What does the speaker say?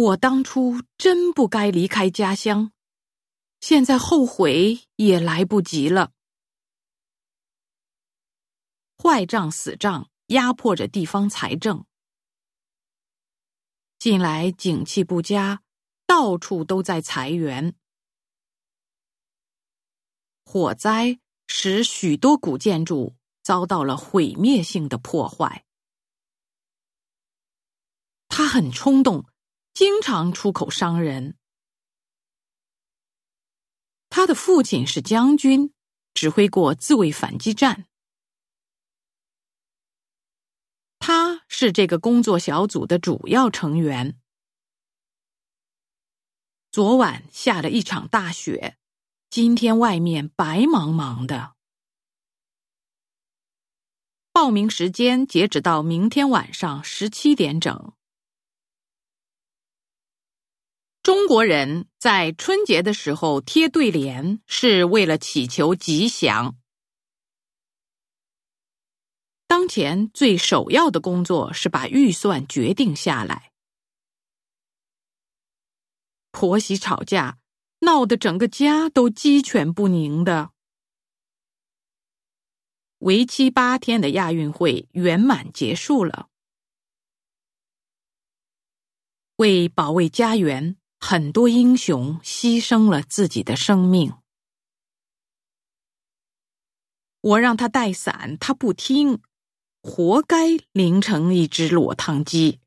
我当初真不该离开家乡，现在后悔也来不及了。坏账死账压迫着地方财政，近来景气不佳，到处都在裁员。火灾使许多古建筑遭到了毁灭性的破坏。他很冲动，经常出口伤人。他的父亲是将军，指挥过自卫反击战。他是这个工作小组的主要成员。昨晚下了一场大雪，今天外面白茫茫的。报名时间截止到明天晚上十七点整。中国人在春节的时候贴对联，是为了祈求吉祥。当前最首要的工作是把预算决定下来。婆媳吵架，闹得整个家都鸡犬不宁的。为期八天的亚运会圆满结束了。为保卫家园，很多英雄牺牲了自己的生命。我让他带伞，他不听。活该淋成一只落汤鸡。